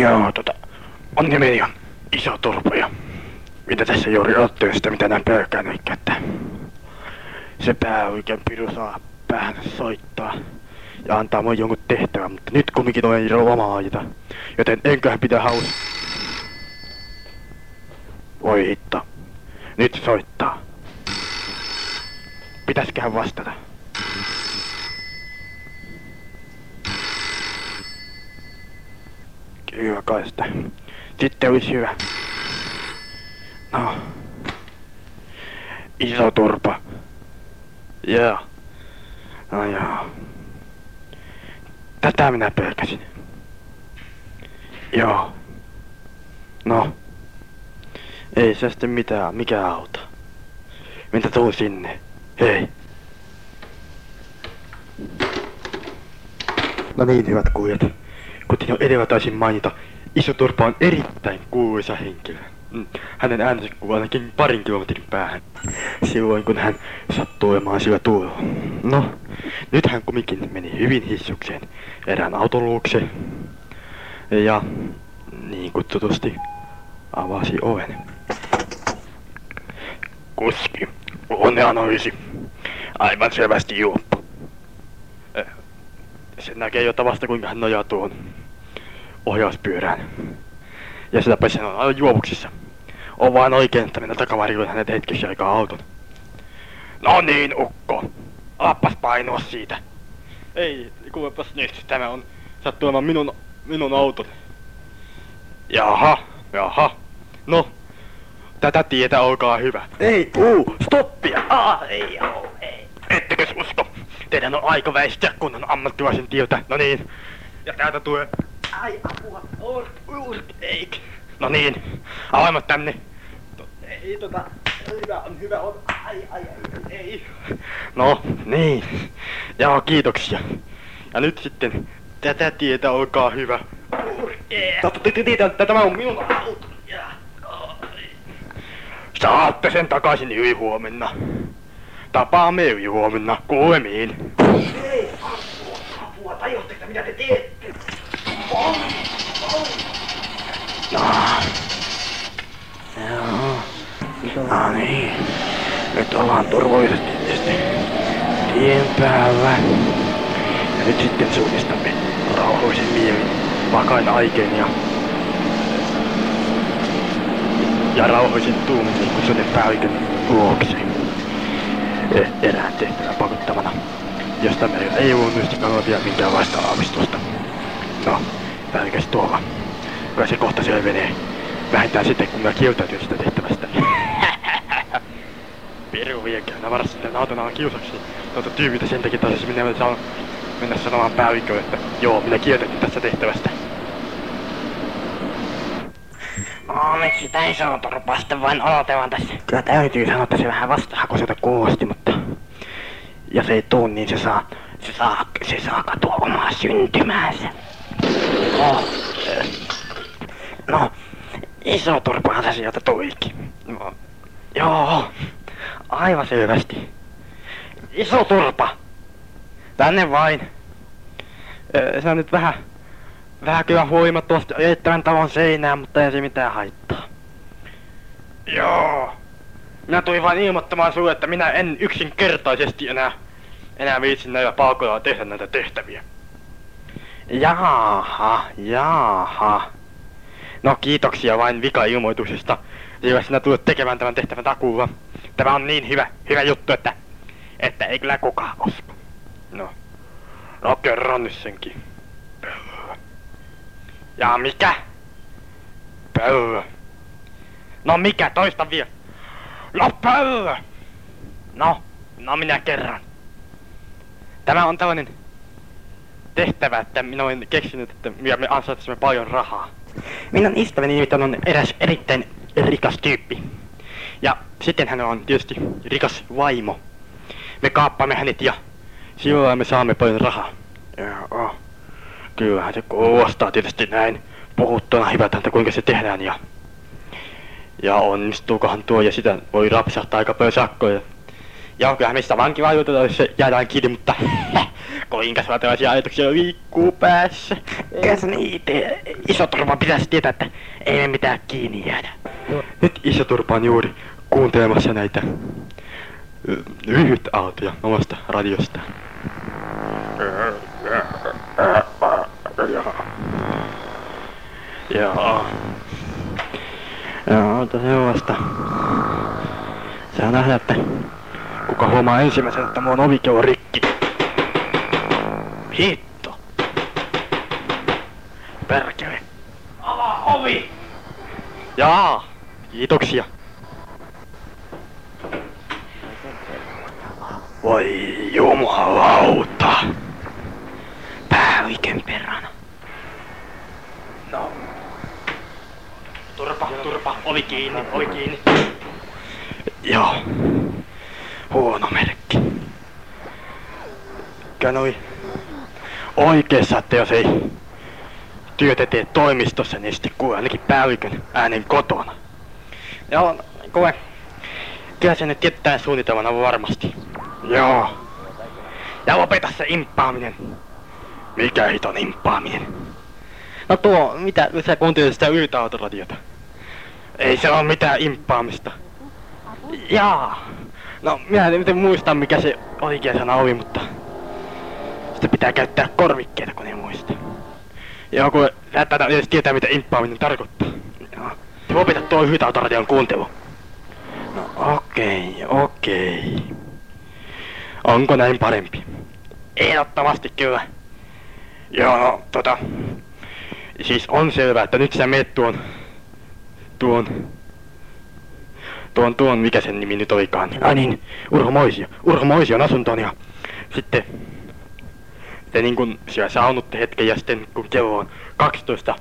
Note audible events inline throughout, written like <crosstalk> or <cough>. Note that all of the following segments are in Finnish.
Joo, tota, on nimeni on Iso Turpo ja mitä tässä juuri ottelen sitä, mitä näin pelkään, eli että se pää oikein piru saa päähän soittaa ja antaa mun jonkun tehtävän, mutta nyt kumminkin olen lomaajita, joten enköhän pitää haus... Voi hitto. Nyt soittaa. Pitäisiköhän vastata? Kyllä kai sitä. Sitten olisi hyvä. No. Iso turpa. Joo. No joo. Tätä minä pelkäsin. Joo. No. Ei se sitten mitään, mikä auta. Minä tuun sinne. Hei. No niin, hyvät kuujat. Kuten jo edellä taisin mainita, Iso Turpa on erittäin kuuluisa henkilö. Mm, Hänen äänensä kuuluu ainakin parin kilometrin päähän. Silloin kun hän sattuu olemaan sillä tuolla. No, nyt hän kumminkin meni hyvin hissukseen erään auton luokse. Ja niin kutsutusti avasi oven. Kuski, huoneanalyysi. Aivan selvästi juoppu. Eh, Se näkee jo tavasta kuinka hän nojaa tuohon ohjauspyörään. Ja sitäpä sen on aivan juovuksissa. On vaan oikein, että minä takavarikoin hänet hetkeksi aikaa auton. No niin, ukko. Alappas painoa siitä. Ei, kuulepas nyt, tämä on sattuu olemaan minun, minun auton. Jaha, jaha. No, tätä tietä olkaa hyvä. Ei, uu, stoppia! Ah, ei, oo, ei. Ettekö usko? Teidän on aika väistää kunnon ammattilaisen tietä. No niin. Ja täältä tulee... Ai, apua. Urk, urk, eik. No niin, avaimet tänne. To, ei, tota, hyvä on, hyvä on. Ai, ai, ai, ei. No, niin. Joo, kiitoksia. Ja nyt sitten, tätä tietä, olkaa hyvä. Tämä on minun auto. Saatte sen takaisin yli huomenna. Tapaamme yli huomenna. Kuulemiin. Ei, apua, apua, tajuatteko mitä te teette? No. Joo. No niin. Nyt ollaan turvallisesti tietysti tien päällä. Ja nyt sitten suunnistamme rauhoisin mielin, vakain aikein ja ja rauhoisin tuumin niin kutsunen päällikön luokse. E- erään tehtävän pakottamana, josta meillä ei ollut nystikaan vielä minkäänlaista aavistusta. No, päällikäs tuolla. Kyllä se kohta selvenee. Vähintään sitten, kun mä kieltäytyn sitä tehtävästä. <laughs> Piru viekä, mä varsin sitten auton alla kiusaksi. Tuota tyypitä sen takia taas minä saan mennä sanomaan päällikköön, että joo, minä kieltäytyn tästä tehtävästä. Onneksi sitä ei saa turpaa sitten vain odotellaan tässä. Kyllä täytyy sanoa, että se vähän vastahakoiselta kuulosti, mutta jos ei tuu, niin se saa, se saa, se saa katua omaa syntymäänsä. No, iso turpahan se sieltä tuikin. No, joo, aivan selvästi. Iso turpa. Tänne vain. Eh, Se on nyt vähän, vähän kyllä huimattomasti ajettavan talon seinään, mutta ei se mitään haittaa. Joo. Minä tulin vain ilmoittamaan sulle, että minä en yksinkertaisesti enää, enää viitsi näillä palkoilla tehdä näitä tehtäviä. Jaaha, jaaha. No kiitoksia vain vika-ilmoituksesta, sillä sinä tulet tekemään tämän tehtävän takuulla. Tämä on niin hyvä, hyvä juttu, että, että ei kyllä kukaan usko. No, no kerron nyt senkin. Pöllö. Ja mikä? Pöllö. No mikä, toista vielä. No pöllö! No, no minä kerran. Tämä on tällainen tehtävä, että minä olen keksinyt, että me me ansaitsemme paljon rahaa. Minun ystäväni nimittäin on eräs erittäin rikas tyyppi. Ja sitten hän on tietysti rikas vaimo. Me kaappaamme hänet ja silloin me saamme paljon rahaa. Joo. Kyllähän se kuulostaa tietysti näin puhuttuna hyvältä, kuinka se tehdään ja ja onnistuukohan tuo ja sitä voi rapsahtaa aika paljon sakkoja. Joo, kyllä mistä vankilaa jututaan, jos jäädään kiinni, mutta kuinka tällaisia ajatuksia liikkuu päässä. Eikä se niin tee. Iso turva pitäisi tietää, että ei me mitään kiinni jäädä. Nyt iso turpa on juuri kuuntelemassa näitä lyhyt aaltoja omasta radiosta. Joo. Joo, mutta sellaista. Saa nähdä, että kuka huomaa ensimmäisenä, että mun ovikello on rikki. Hitto. Perkele. Avaa ovi! Jaa, kiitoksia. Voi jumalauta. Päällikön perhana. No. Turpa, turpa, ovi kiinni, ovi kiinni. Joo. Huono merkki. Kanoi. Oikeessa, että jos ei työtä tee toimistossa, niin sitten kuule ainakin päällikön äänen kotona. Joo, kuule. Kyllä se nyt tietää suunnitelmana varmasti. Joo. Ja lopeta se imppaaminen. Mikä hiton imppaaminen? No tuo, mitä sä kuuntelit sitä yltäautoradiota? Ei se ole mitään imppaamista. Jaa. No, minä en nyt muista mikä se oikea sana oli, mutta... Sitä pitää käyttää korvikkeita, kun ei muista. Joo, kun tätä edes tietää, mitä imppaaminen tarkoittaa. Joo. Lopeta tuo yltäautoradion kuuntelu. No okei, okei. Onko näin parempi? Ehdottomasti kyllä. Joo, no, tota... Siis on selvää, että nyt sä meet tuon... Tuon... Tuon, tuon, mikä sen nimi nyt olikaan. Ai niin, Urho Moisio. Urho Moision asuntoon ja... Sitten... Te niin kun siellä saunutte hetken ja sitten kun kello on 12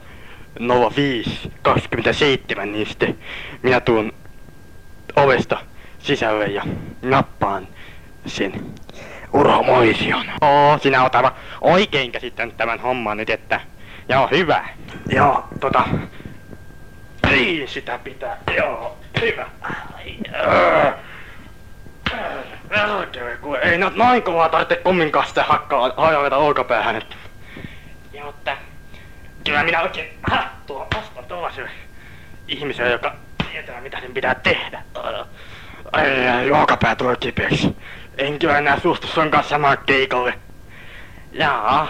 05 27, niin sitten minä tuun ovesta sisälle ja nappaan sen Urho Moision. Oo, sinä oot aivan oikein käsittänyt tämän homman nyt, että... Joo, hyvä. Joo, tota... Niin sitä pitää. Joo, hyvä. Ei nyt noin kovaa tarvitse kumminkaan sitä hakkaa hajaveta olkapäähän, että... Joo, mutta... Kyllä minä oikein hattua ostan tuollaiselle ihmiselle, joka tietää mitä sen pitää tehdä. Ai, olkapää tulee kipeäksi. En kyllä enää suostu sun kanssa samaan keikalle. Jaa.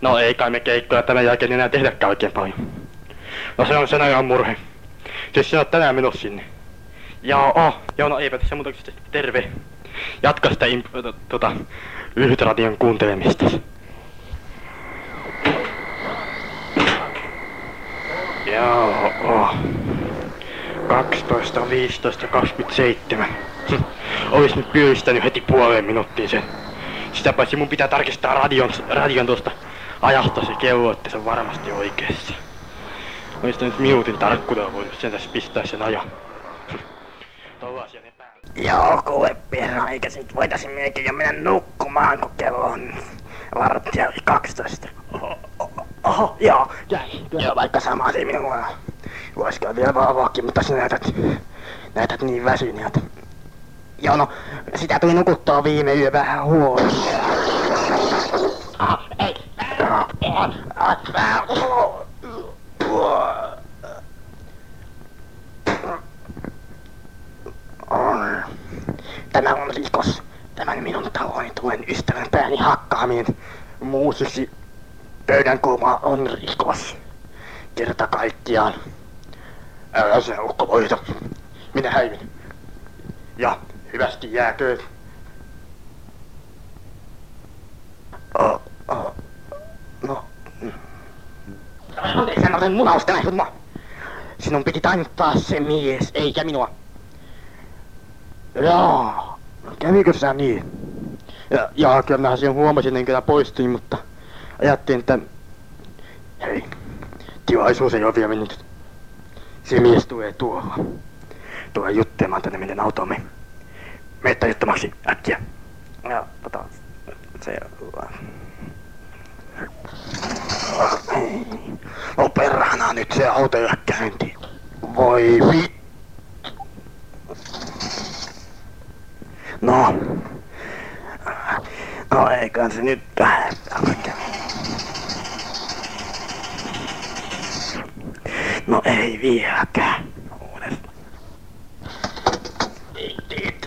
No ei kai me keikkoja tämän jälkeen enää tehdäkään oikein paljon. No se on sen ajan murhe. Siis sinä oot tänään menossa sinne. Oh. Joo, no eipä tässä muuta kuin terve. Jatka sitä imp- to- tota, lyhytradion kuuntelemista. Joo, oh. 12, 15, 27. Hm. Olis nyt pyöristänyt heti puoleen minuuttiin sen. Sitä paitsi mun pitää tarkistaa radion, radion tuosta ajasta se kello, että se on varmasti oikeassa. Olis nyt minuutin tarkkuudella voinut sen tässä pistää sen ajan. Hm. Tollasia ne päällä. Joo, kuule perhana, eikä sit voitaisi melkein jo mennä nukkumaan, kun kello on varttia yli 12. Oho, oho, oho joo. Joo, vaikka sama se minua. Voisiko vielä valvoakin, mutta sinä näytät, näytät niin väsyneeltä. Joo, no, sitä tuli nukuttua viime yö vähän huonosti. Ah, ei. Ah, ah, ah, ah, oh. Tämä on rikos. Tämän minun talooni tuen ystävän pääni hakkaaminen muusiksi pöydän kulmaa on rikos. Kerta kaikkiaan. Älä se ukkovoita. Minä häivin. Ja hyvästi jääköön. Oh, oh. No. Anteeksi, mä olen munausta näin homma. Sinun piti tainuttaa se mies, eikä minua. Jaa, kävikö sä niin? Ja, ja kyllä mä sen huomasin, enkä poistuin, mutta ajattelin, että hei, tilaisuus ei ole vielä mennyt. Se mies tulee tuolla. Tulee juttelemaan tänne meidän automme. Meitä juttamaksi äkkiä. Ja tota, se... Ei. No perhana nyt se auto ei käynti. Voi vi... No. No eiköhän se nyt alkaa. No ei vieläkään. Uudestaan.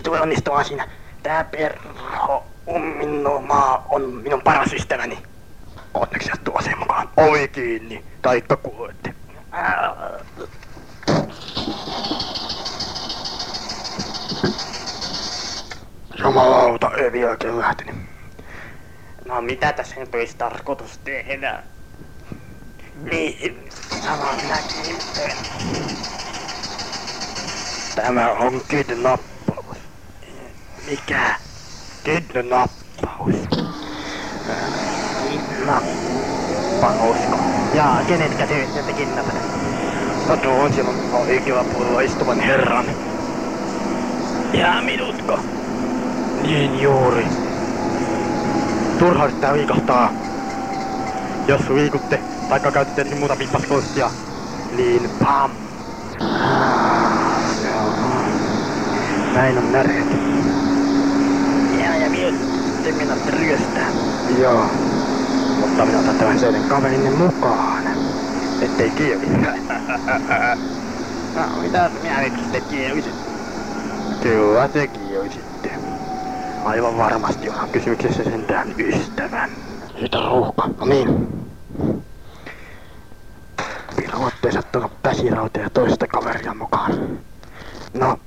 Tule onnistumaan siinä. Tää perho umminnomaa on minun paras ystäväni. Onneksi tuo sen mukaan. Ovi kiinni, taikka kuolette. Jumalauta, ei vieläkään lähtenyt. No mitä tässä nyt olisi tarkoitus tehdä? Niin, sama minäkin. Tämä on kidnappaus. Mikä? Kidnappaus. Kidnappausko? Jaa, kenetkä te ette? No tuon silloin oikealla puolella istuvan herran. Ja minutko? Niin juuri. Turha yrittää liikahtaa. Jos liikutte, taikka käytätte jotakin muuta vippaskonsteja, niin pam! Näin on näreet. Ja, ja miettii minä ryöstää. Joo. Mutta minä otan tämän seiden kaverinne mukaan. Ettei kieli. <laughs> no, mitä minä nyt sitten kielisin? Kyllä te kielisitte. Aivan varmasti on kysymyksessä sentään ystävän. On ruuhka. No niin. Pilotti sattunut päsirauta ja toista kaveria mukaan. No,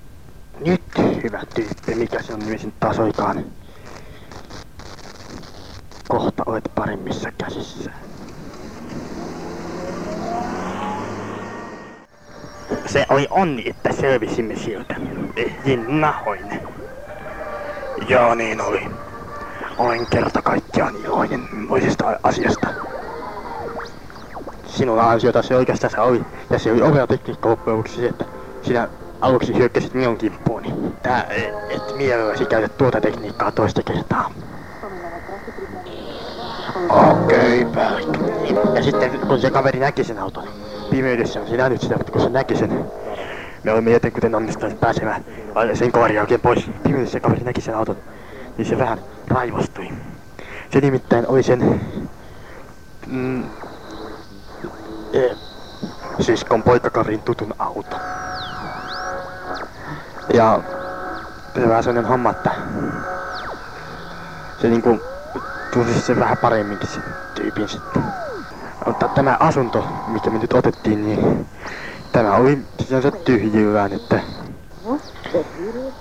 nyt hyvä tyyppi, mikä se on nimisin taas oikeaan. Kohta olet paremmissa käsissä. Se oli onni, että selvisimme siltä. Ehdin nahoin. Joo, niin oli. Olen kerta kaikkiaan iloinen moisesta asiasta. Sinulla ansiota se oikeastaan oli, ja se oli ovea tekniikka loppujen lopuksi että sinä aluksi hyökkäsit minun kimppuuni. Tää et mielelläsi käytä tuota tekniikkaa toista kertaa. Okei, okay, Ja sitten kun se kaveri näki sen auton, pimeydessä on se nähnyt sitä, mutta kun se näki sen, me olimme jotenkuten onnistuneet pääsemään sen koarin jälkeen pois. Pimeydessä se kaveri näki sen auton, niin se vähän raivostui. Se nimittäin oli sen mm, e, siskon poikakaverin tutun auto. Ja se vähän sellainen homma, että se niinku tunsi se vähän paremminkin sen tyypin sitten. Mutta tämä asunto, mikä me nyt otettiin, niin tämä oli sinänsä tyhjyään, että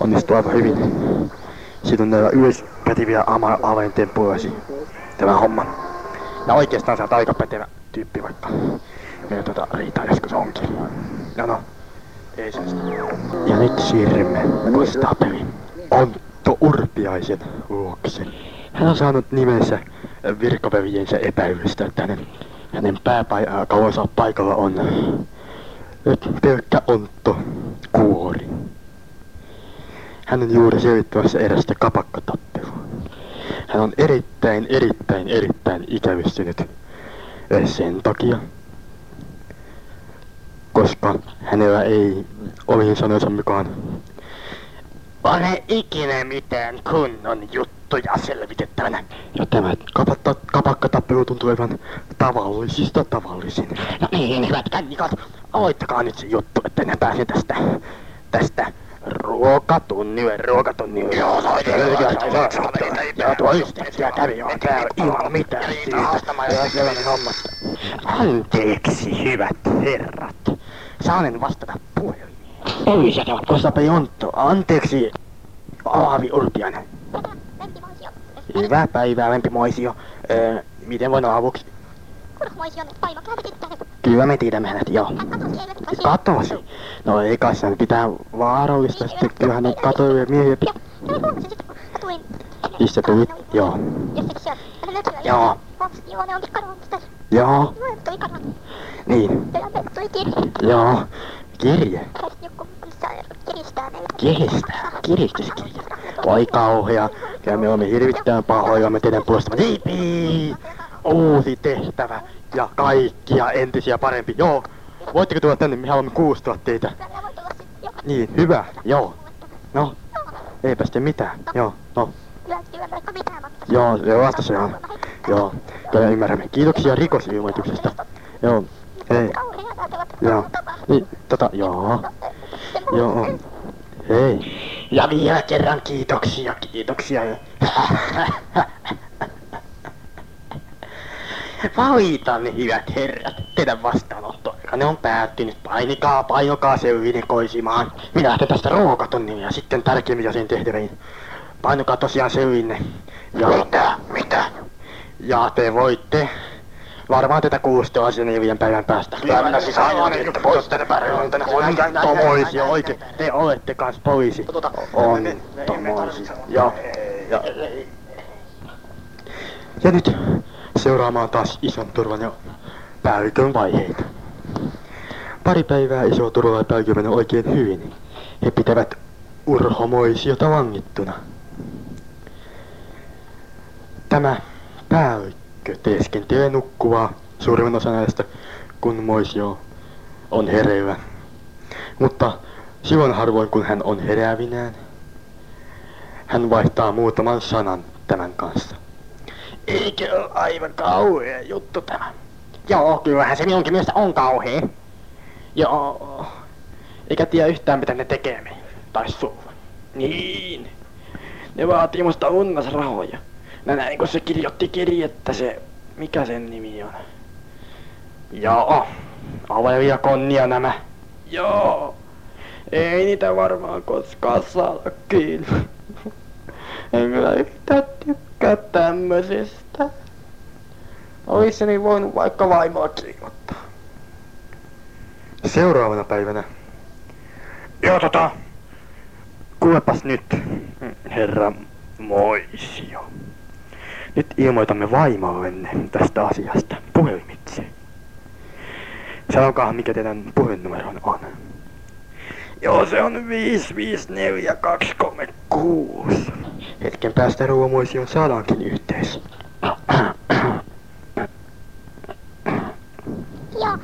onnistui aivan hyvin. Siitä on näillä yleispäteviä alenteen puolesi tämä homma. Ja oikeastaan sä oot aika pätevä tyyppi, vaikka meidän tuota riitaa joskus onkin. No no, ei se Ja nyt siirrymme konstaapeliin. Ontto Urpiaisen luokse. Hän on saanut nimensä virkaveljensä epäilystä, että hänen, hänen pääkauansa paikalla on pelkkä Ontto Kuori. Hän on juuri selvittämässä erästä kapakkatappelua. Hän on erittäin, erittäin, erittäin ikävystynyt sen takia, koska hänellä ei omiin sanojensa mukaan ole ikinä mitään kunnon juttuja selvitettävänä. Ja tämä kapatta, kapakkatappelu tuntuu aivan tavallisista tavallisin. No niin, hyvät kännikat, aloittakaa nyt se juttu, että ne pääsen tästä, tästä ruokatunnille, ruokatunnille. Joo, no Ja ystävä kävi jo täällä ilman mitään siitä. Ja sellainen homma. Anteeksi, hyvät herrat. Saanen vastata puhelimeen. Ei se on. Kostapäi Ontto. Anteeksi, Aavi Urpiainen. Hyvää päivää, Lempimoisio. Öö, miten voin avuksi? Kyllä me tiedämme hänet, joo. Katosi? No ei kai sen pitää vaarallista sitten, kyllähän on katoivia miehiä. Mistä tulit? Joo. Joo. Joo. Niin. Joo. Kirje. Kiristää? Kiristyskirje. Oi kauhea. Ja me olemme hirvittävän pahoja me teidän puolestamme. Hiipii! Uusi tehtävä. Ja kaikkia entisiä parempi. Joo. Voitteko tulla tänne? Me haluamme kuustua teitä. Niin, hyvä. Joo. No. eipä sitten mitään. Joo, no. Joo, se on. Joo, kyllä ymmärrämme. Kiitoksia rikosilmoituksesta. Joo, hei. Joo. Niin, tota, joo. Joo. Hei. Ja vielä kerran kiitoksia, kiitoksia. Valitan, hyvät herrat, teidän vastaanottoaikanne on päättynyt. Painikaa, painokaa seuvinen koisimaan. Minä lähden tästä ruokatonnin ja sitten tärkeimmin asian tehtäviin. Painokaa tosiaan sevinne. Ja... Mitä? Mitä? Ja te voitte Varmaan tätä kuustoa sen neljän päivän päästä. Kyllä, siis aivan, että pois tänne pärjääntänä. Tomoisi, oikein. Te olette kans poliisi. On tomoisi. Ja, ja, ja nyt seuraamaan taas ison turvan ja päällikön vaiheita. Pari päivää iso turva ja päällikö meni oikein hyvin. He pitävät urhomoisiota vangittuna. Tämä päällikkö teeskentelee nukkuvaa suurimman osan näistä, kun Moisio on hereillä. Mutta silloin harvoin kun hän on heräävinään, hän vaihtaa muutaman sanan tämän kanssa. Eikö ole aivan kauhea juttu tämä? Joo, kyllähän se minunkin mielestä on kauhea. Joo. Eikä tiedä yhtään mitä ne tekee. Tai sulle. Niin. Ne vaatii musta unnasrahoja. Mä näin kun se kirjoitti kirjettä se... Mikä sen nimi on? Joo. Olevia konnia nämä. Joo. Ei niitä varmaan koskaan saada kyllä. En kyllä yhtään tykkää tämmöisestä. Olisini voinut vaikka vaimoa kiivottaa. Seuraavana päivänä. Joo tota. Kuulepas nyt, herra Moisio. Nyt ilmoitamme vaimollenne tästä asiasta puhelimitse. Sanokaa mikä teidän puhelinnumeron on. Joo, se on 554236. Hetken päästä ruomoision saadaankin yhteys. Joo.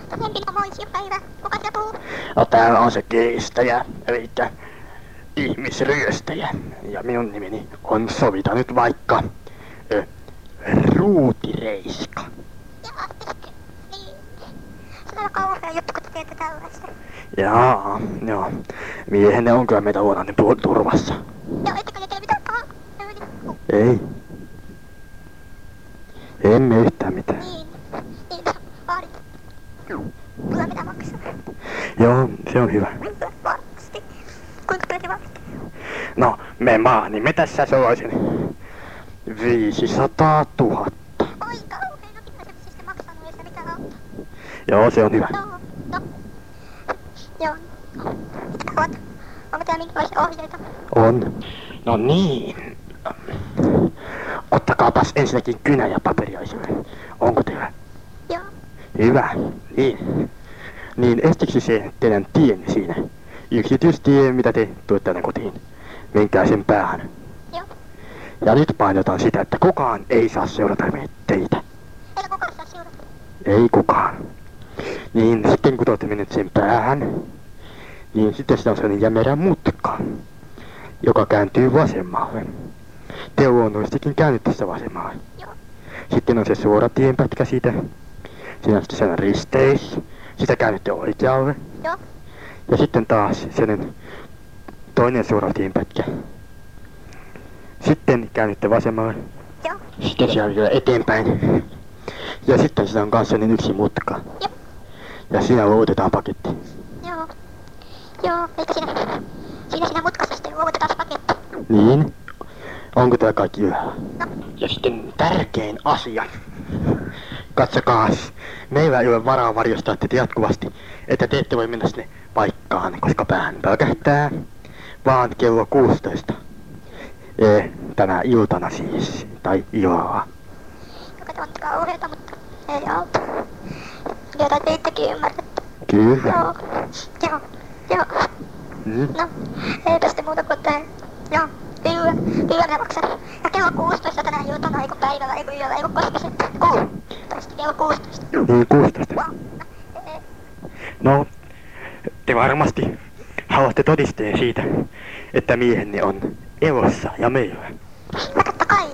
Kuka se puhuu? No täällä on se kiristäjä, eli ihmisryöstäjä. Ja minun nimeni on sovita nyt vaikka Ruutireiska. Niin. Se on kauhea juttu, kun te teette tällaista. Jaa, joo. Miehenne on kyllä meitä huonoinen pu- turvassa. Joo, ettekö te tee mitään pahaa? Niin. Ei. Emme yhtään mitään. Niin. Niin, vaadit. Kyllä mitä maksaa. Joo, se on hyvä. Varmasti. Kuinka paljon te vaaditte? No, me maanimme tässä soisin 500 000. Oi kauhea, no mitä se siis maksanut, auttaa. Joo, se on hyvä. Joo, no. Joo. Ovat? Onko teillä minkälaisia ohjeita? On. No niin. Ottakaapas ensinnäkin kynä ja paperia esille. Onko teillä? Joo. Hyvä. Niin. Niin estiksi se teidän tienne siinä. Yksityistie, mitä te tuotte tänne kotiin. Menkää sen päähän. Ja nyt painotan sitä, että kukaan ei saa seurata teitä. Eikö kukaan saa seurata? Ei kukaan. Niin sitten kun te olette menneet sen päähän, niin sitten sitä on sellainen jämerä mutka, joka kääntyy vasemmalle. Te luonnollisestikin käännytte sitä vasemmalle. Joo. Sitten on se suora tienpätkä siitä. Siinä on sitten sellainen risteys. Sitä käännytte oikealle. Joo. Ja sitten taas sellainen toinen suora tienpätkä. Sitten käännytte vasemmalle. Joo. Sitten siellä vielä eteenpäin. Ja sitten siinä on kanssa niin yksi mutka. Joo. Ja siinä luovutetaan paketti. Joo. Joo, eikä siinä, siinä siinä mutkassa sitten luovutetaan se paketti. Niin. Onko täällä kaikki hyvä? Ja sitten tärkein asia. Katsokaas. Meillä ei ole varaa varjostaa teitä jatkuvasti, että te ette voi mennä sinne paikkaan, koska päähän pölkähtää. Vaan kello 16. Ee, tänä iltana siis. Tai illalla. Joka kauheeta, mutta ei auta. Jota te itsekin ymmärrätte. Kyllä. Joo. Joo. Joo. Mm. No, eipä sitten muuta kuin tää. Joo. Kyllä, kyllä maksan. Ja kello 16 tänä iltana, ei kun päivällä, ei kun yöllä, ei kun koska se kuusitoista, kello 16. Niin 16. Wow. Eh, No, te varmasti haluatte todisteen siitä, että miehenne on elossa ja meillä. No totta kai.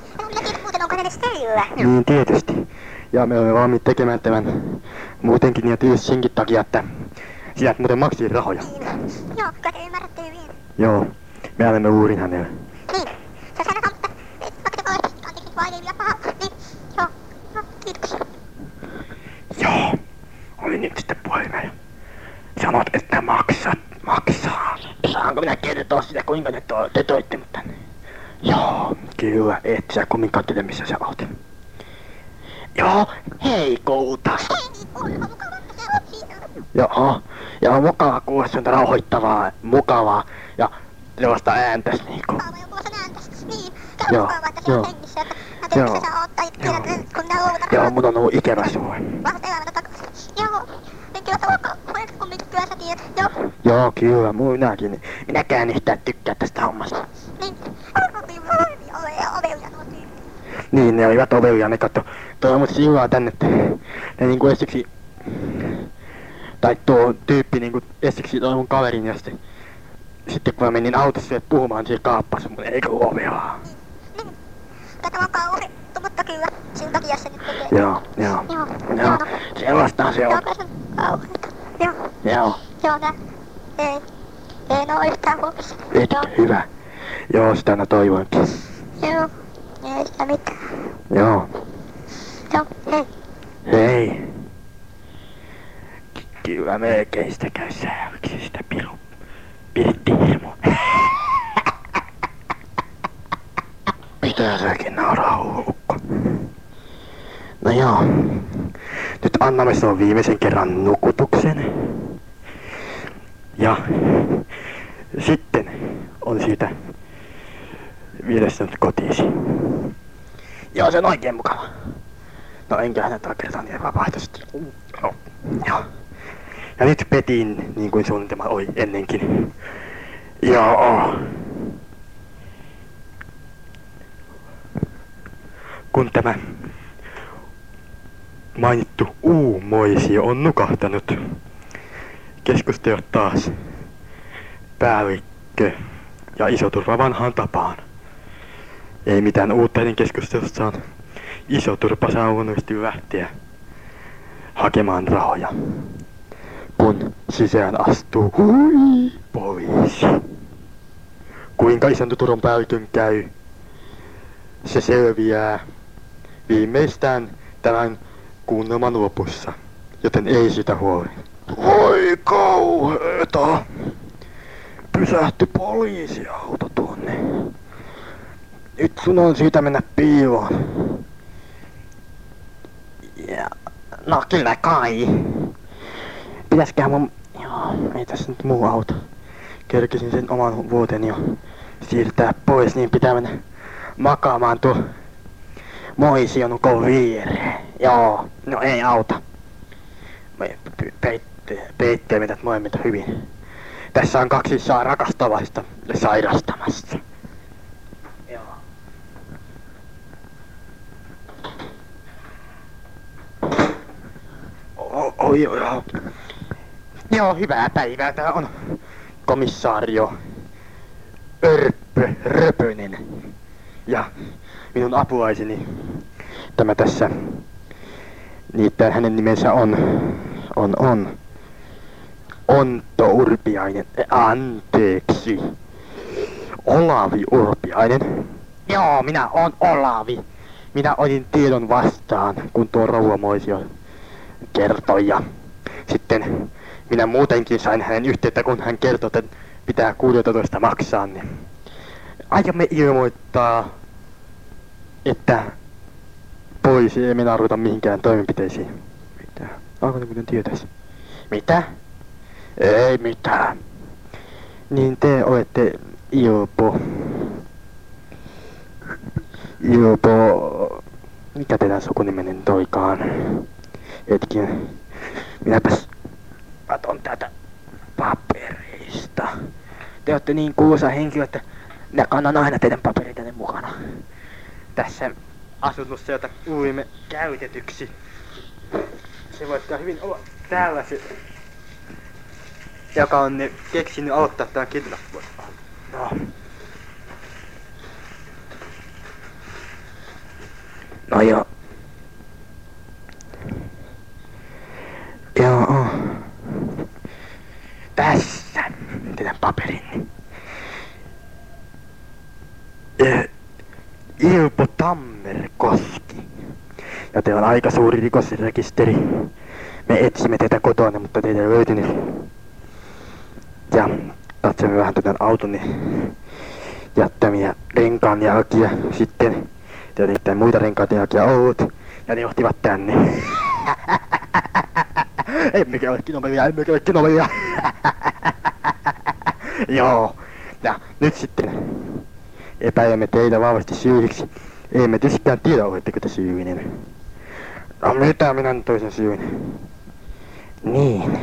Tiedä muuten, onko ne edes teillä. Niin tietysti. Ja me olemme valmiit tekemään tämän muutenkin ja tietysti senkin takia, että sinä muuten maksit rahoja. Niin. Joo, kyllä te ymmärrätte hyvin. Joo, me annamme uurin hänelle. Niin. Se sanotaan, että et, vaikka te olette anteeksi vain ja paha, niin joo. No, kiitoksia. Joo, oli nyt sitten puhelimella. Sanot, että minä kertoa sitä, kuinka te, to, te toitte mut tänne? Joo, kyllä, et sä kumminkaan tiedä missä sä oot. Joo, hei kouta. Niin. Joo, ja on mukava kuulla sun rauhoittavaa, mukavaa ja sellaista ääntäs niinku. Niin, Joo, joo. Joo. Joo. mun on ollut ikävä sua. Joo. Niin kyllä kumminkin kyllä sä tiedät. Joo. Joo, kyllä, minäkin. Minäkään yhtään tykkää tästä hommasta. Niin. Niin, aivan ovea, ovea, nuo tyypit. Niin, ne olivat ovelia, ne katso. Toi mut sillaa tänne, että ne niinku ensiksi... Tai tuo tyyppi niinku ensiksi toi mun kaverin ja sitten... Sitten kun mä menin autossa sille puhumaan, niin se kaappasi mun eikö ovea. Niin. Tätä on kauhittu, mutta kyllä. Sen takia se nyt tekee. Joo, joo. Joo. Joo, no. sellaista se Joo, on. kyllä se on kauheeta. Joo. Joo, Joo, nää. Ei. En oo yhtään huolissa. et Joo. hyvä. Joo, sitä mä toivoinkin. Joo. Ei sitä mitään. Joo, Joo, hei. hei. Ky- Kyllä melkein sitä käy sääksi sitä piru. Pirtti hirmu. <laughs> Mitä säkin nauraa ukko? No joo. Nyt annamme sinun viimeisen kerran nukutuksen. Ja sitten on siitä viedä sinut kotiisi. Joo, se on oikein mukava. No enköhän nyt ole kertaa niin vapaaehtoisesti. Joo. Joo. Ja nyt petin, niin kuin suunnitelma oli ennenkin. Joo. Kun tämä mainittu uumoisio on nukahtanut, keskustelut taas päällikkö ja isoturva vanhaan tapaan. Ei mitään uutta hänen keskustelussaan. Isoturpa saa luonnollisesti lähteä hakemaan rahoja. Kun sisään astuu hui, poliisi. Kuinka isäntä Turun päällikön käy, se selviää viimeistään tämän kuunnelman lopussa, joten ei sitä huoli. Oi kauheeta! Pysähty poliisiauto tuonne. Nyt sun on syytä mennä piiloon. Ja, no kyllä kai. Pitäisköhän mun... Joo, ei tässä nyt muu auto. Kerkisin sen oman vuoteni jo siirtää pois, niin pitää mennä makaamaan tuo Moision ukon viereen. Joo, no ei auta. Me pe- peitte, peitteemme tätä molemmilta hyvin. Tässä on kaksi saa rakastavaista sairastamassa. Joo. O- Oi, joo, joo. Hyvää päivää. Tää on komissaario Örppö Röpönen. Ja minun apulaiseni tämä tässä. Niitä hänen nimensä on, on, on. Ontto Urpiainen. Eh, Anteeksi. Olavi Urpiainen. Joo, minä on Olavi. Minä otin tiedon vastaan, kun tuo rouva Moisio kertoi ja sitten minä muutenkin sain hänen yhteyttä, kun hän kertoi, että pitää 16 maksaa, niin aiomme ilmoittaa, että poliisi ei mennä ruveta mihinkään toimenpiteisiin. Mitä? Alko ne kuten tietäisi? Mitä? Ei mitään. Niin te olette Ilpo. Ilpo... Mikä teidän sukunimenne nyt olikaan? Hetken. Minäpäs katon tätä paperista. Te olette niin kuuluisa henkilö, että minä kannan aina teidän paperitanne mukana. Tässä asunnossa, jota kuulimme käytetyksi. Se voittaa hyvin olla täällä se, joka on keksinyt aloittaa tämän kidnappua. No. tässä teidän paperin. Eh, Ilpo Tammerkoski. Ja teillä on aika suuri rikosrekisteri. Me etsimme teitä kotona, mutta teitä ei löytynyt. Ja katsomme vähän teidän autoni jättämiä renkaanjälkiä sitten. Te olette muita renkaanjälkiä ollut. Ja ne johtivat tänne. <laughs> emmekä ole kinomelia, emmekä ole kinomelia. <laughs> Joo. Ja nyt sitten epäilemme teitä vahvasti syylliksi. Emme tietystikään tiedä, oletteko te syyllinen. No mitä minä nyt toisen syyn? Niin.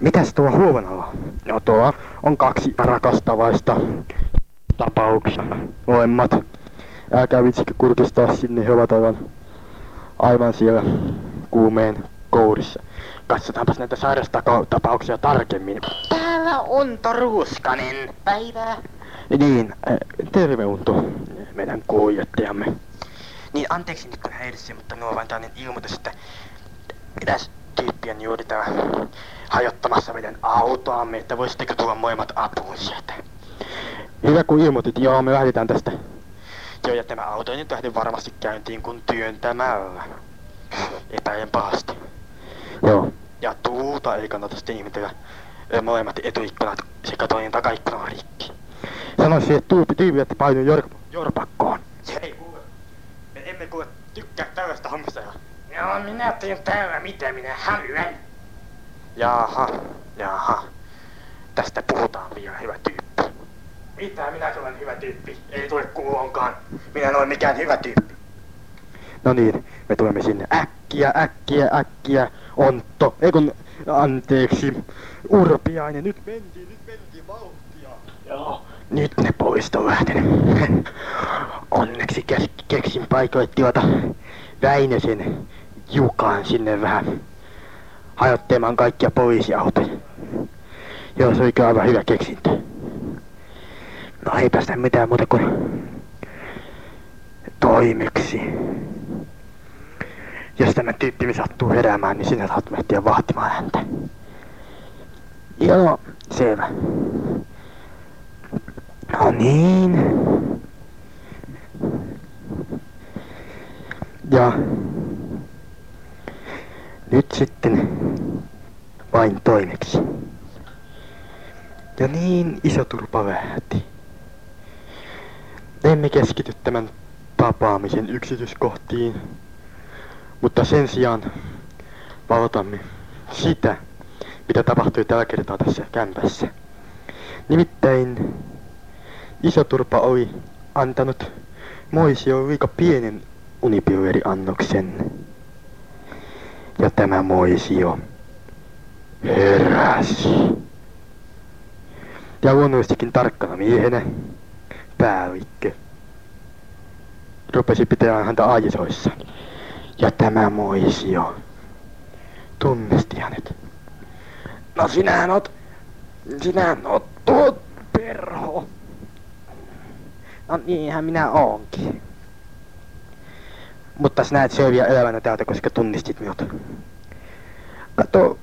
Mitäs tuo huomenalla? No tuo on kaksi rakastavaista tapauksia. Molemmat. Älkää vitsikö kurkistaa sinne, he ovat aivan, aivan siellä kuumeen kourissa. Katsotaanpas näitä sairastapauksia tarkemmin. Täällä Unto Ruuskanen. Päivää. Niin, äh, terve Unto, meidän kuljettajamme. Niin, anteeksi nyt kun häiritsin, mutta minulla on vain tällainen ilmoitus, että mitäs tyyppiä on juuri täällä hajottamassa meidän autoamme, että voisitteko tulla molemmat apuun sieltä. Hyvä kun ilmoitit, joo me lähdetään tästä. Joo ja tämä auto ei nyt lähde varmasti käyntiin kun työntämällä. Epäilen pahasti. Joo. Ja tuulta ei kannata sitten ihmetellä. Molemmat etuikkunat sekä toinen takaikkuna on rikki. Sanoisin, että tuupi tyyppi, että painui jor, jorpakkoon. Se ei kuule. Me emme kuule tykkää tällaista hommista. Joo, minä teen täällä mitä minä haluan. Jaha, jaha. Tästä puhutaan vielä, hyvä tyyppi. Mitä minä olen hyvä tyyppi? Ei tule kuulonkaan. Minä en ole mikään hyvä tyyppi. No niin, me tulemme sinne äkkiä, äkkiä, äkkiä. Ontto, ei kun, anteeksi, Urpiainen, nyt mentiin, nyt mentiin vauhtia. Joo. Nyt ne pois on lähtenyt. Onneksi keksin paikoittiota Väinösen Jukaan sinne vähän hajottamaan kaikkia poliisiautoja. Joo, se oli kyllä aivan hyvä keksintö. No ei tästä mitään muuta kuin toimeksi. Jos tämä tyyppi sattuu heräämään, niin sinä saat lähteä vahtimaan häntä. Joo, selvä. No niin. Ja nyt sitten vain toimeksi. Ja niin iso turpa lähti. Emme keskity tämän tapaamisen yksityiskohtiin, mutta sen sijaan valotamme sitä, mitä tapahtui tällä kertaa tässä kämpässä. Nimittäin iso turpa oli antanut Moisio liika pienen unipilveriannoksen. Ja tämä Moisio heräsi. Ja luonnollisestikin tarkkana miehenä päällikkö rupesi pitämään häntä aisoissa. Ja tämä Moisio tunnisti hänet. No sinähän oot, sinähän oot tuo perho. No niinhän minä oonkin. Mutta sinä et selviä elävänä täältä, koska tunnistit minut. Kato,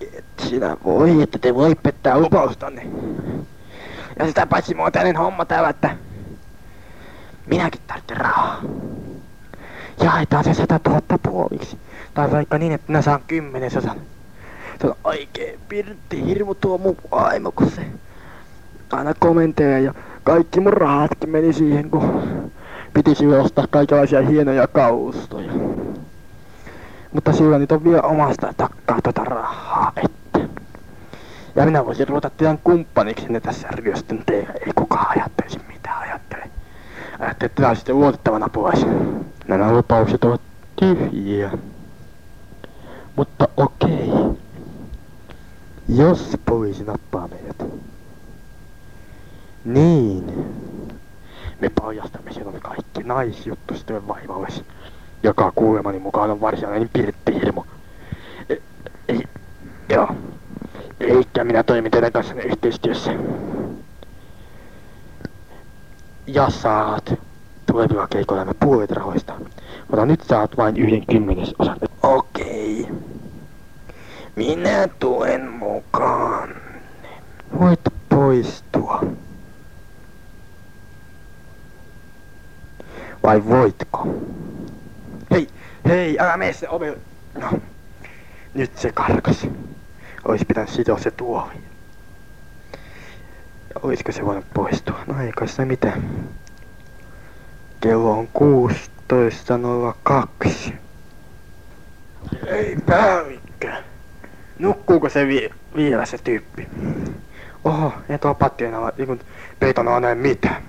et sinä voi, että te voi pettää lupaustanne. Ja sitä paitsi mua tällainen homma täällä, että minäkin tarvitsen rahaa. Jaetaan se sata tuhatta puoliksi. Tai vaikka niin, että minä saan kymmenesosan. Se on oikein pirtti hirmu tuo mun vaimo, kun se aina komentelee ja kaikki mun rahatkin meni siihen, kun pitisi ostaa kaikenlaisia hienoja kaustoja. Mutta sillä nyt on vielä omasta takkaa tota rahaa, että. Ja minä voisin ruveta teidän kumppaniksi ne tässä ryöstön teille. Ei kukaan ajattelisi mitä ajattele. Ajattelette, että tämä sitten luotettavana pois. Nämä lupaukset ovat tyhjiä. Mutta okei. Jos poliisi nappaa meidät. Niin. Me paljastamme silloin kaikki naisjuttu sitten vaimallesi, joka kuulemani mukaan on varsinainen pirttihirmo. E- ei, joo. Eikä minä toimin teidän kanssanne yhteistyössä. Ja saat tulevilla keikoilla puolet rahoista. Mutta nyt saat vain yhden kymmenesosan. Okei. Minä tuen mukaan. Voit poistua. Vai voitko? Hei, hei, älä mene se ovi. No, nyt se karkas. Ois pitänyt sitoa se tuohi. Ja olisiko se voinut poistua? No ei kai se mitään. Kello on 16.02. Ei päällikkö. Nukkuuko se vi- vielä se tyyppi? Oho, ei tuo pattien alla, ei kun peiton näe mitään.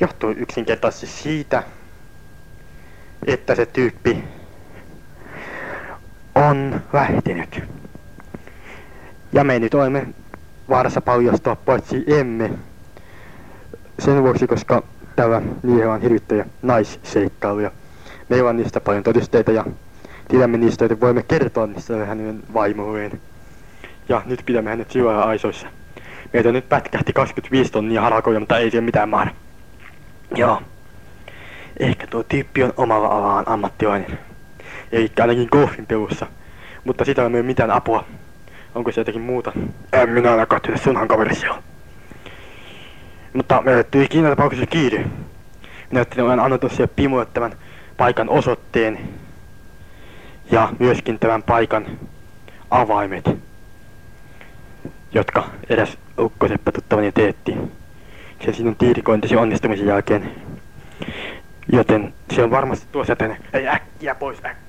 Johtuu yksinkertaisesti siitä, että se tyyppi on lähtenyt. Ja me nyt olemme vaarassa paljastua, paitsi emme. Sen vuoksi, koska tällä miehellä on hirvittäjä naisseikkailuja. Meillä on niistä paljon todisteita ja tiedämme niistä, joten voimme kertoa niistä hänen vaimolleen. Ja nyt pidämme hänet syvällä aisoissa. Meitä nyt pätkähti 25 tonnia harakoja, mutta ei siihen mitään mahda. Joo. Ehkä tuo tyyppi on omalla alaan ammattilainen. Eli ainakin golfin pelussa. Mutta sitä ei ole mitään apua. Onko se jotakin muuta? En minä ainakaan tiedä sunhan kaverissa Mutta me tuli Kiinan tapauksessa kiire. Minä ajattelin, olen annettu siellä Pimulle tämän paikan osoitteen. Ja myöskin tämän paikan avaimet. Jotka eräs ukkoseppä tuttavani teetti. Se sinun tiirikointisi onnistumisen jälkeen. Joten se on varmasti tuossa tänne. Ei äkkiä pois, äkkiä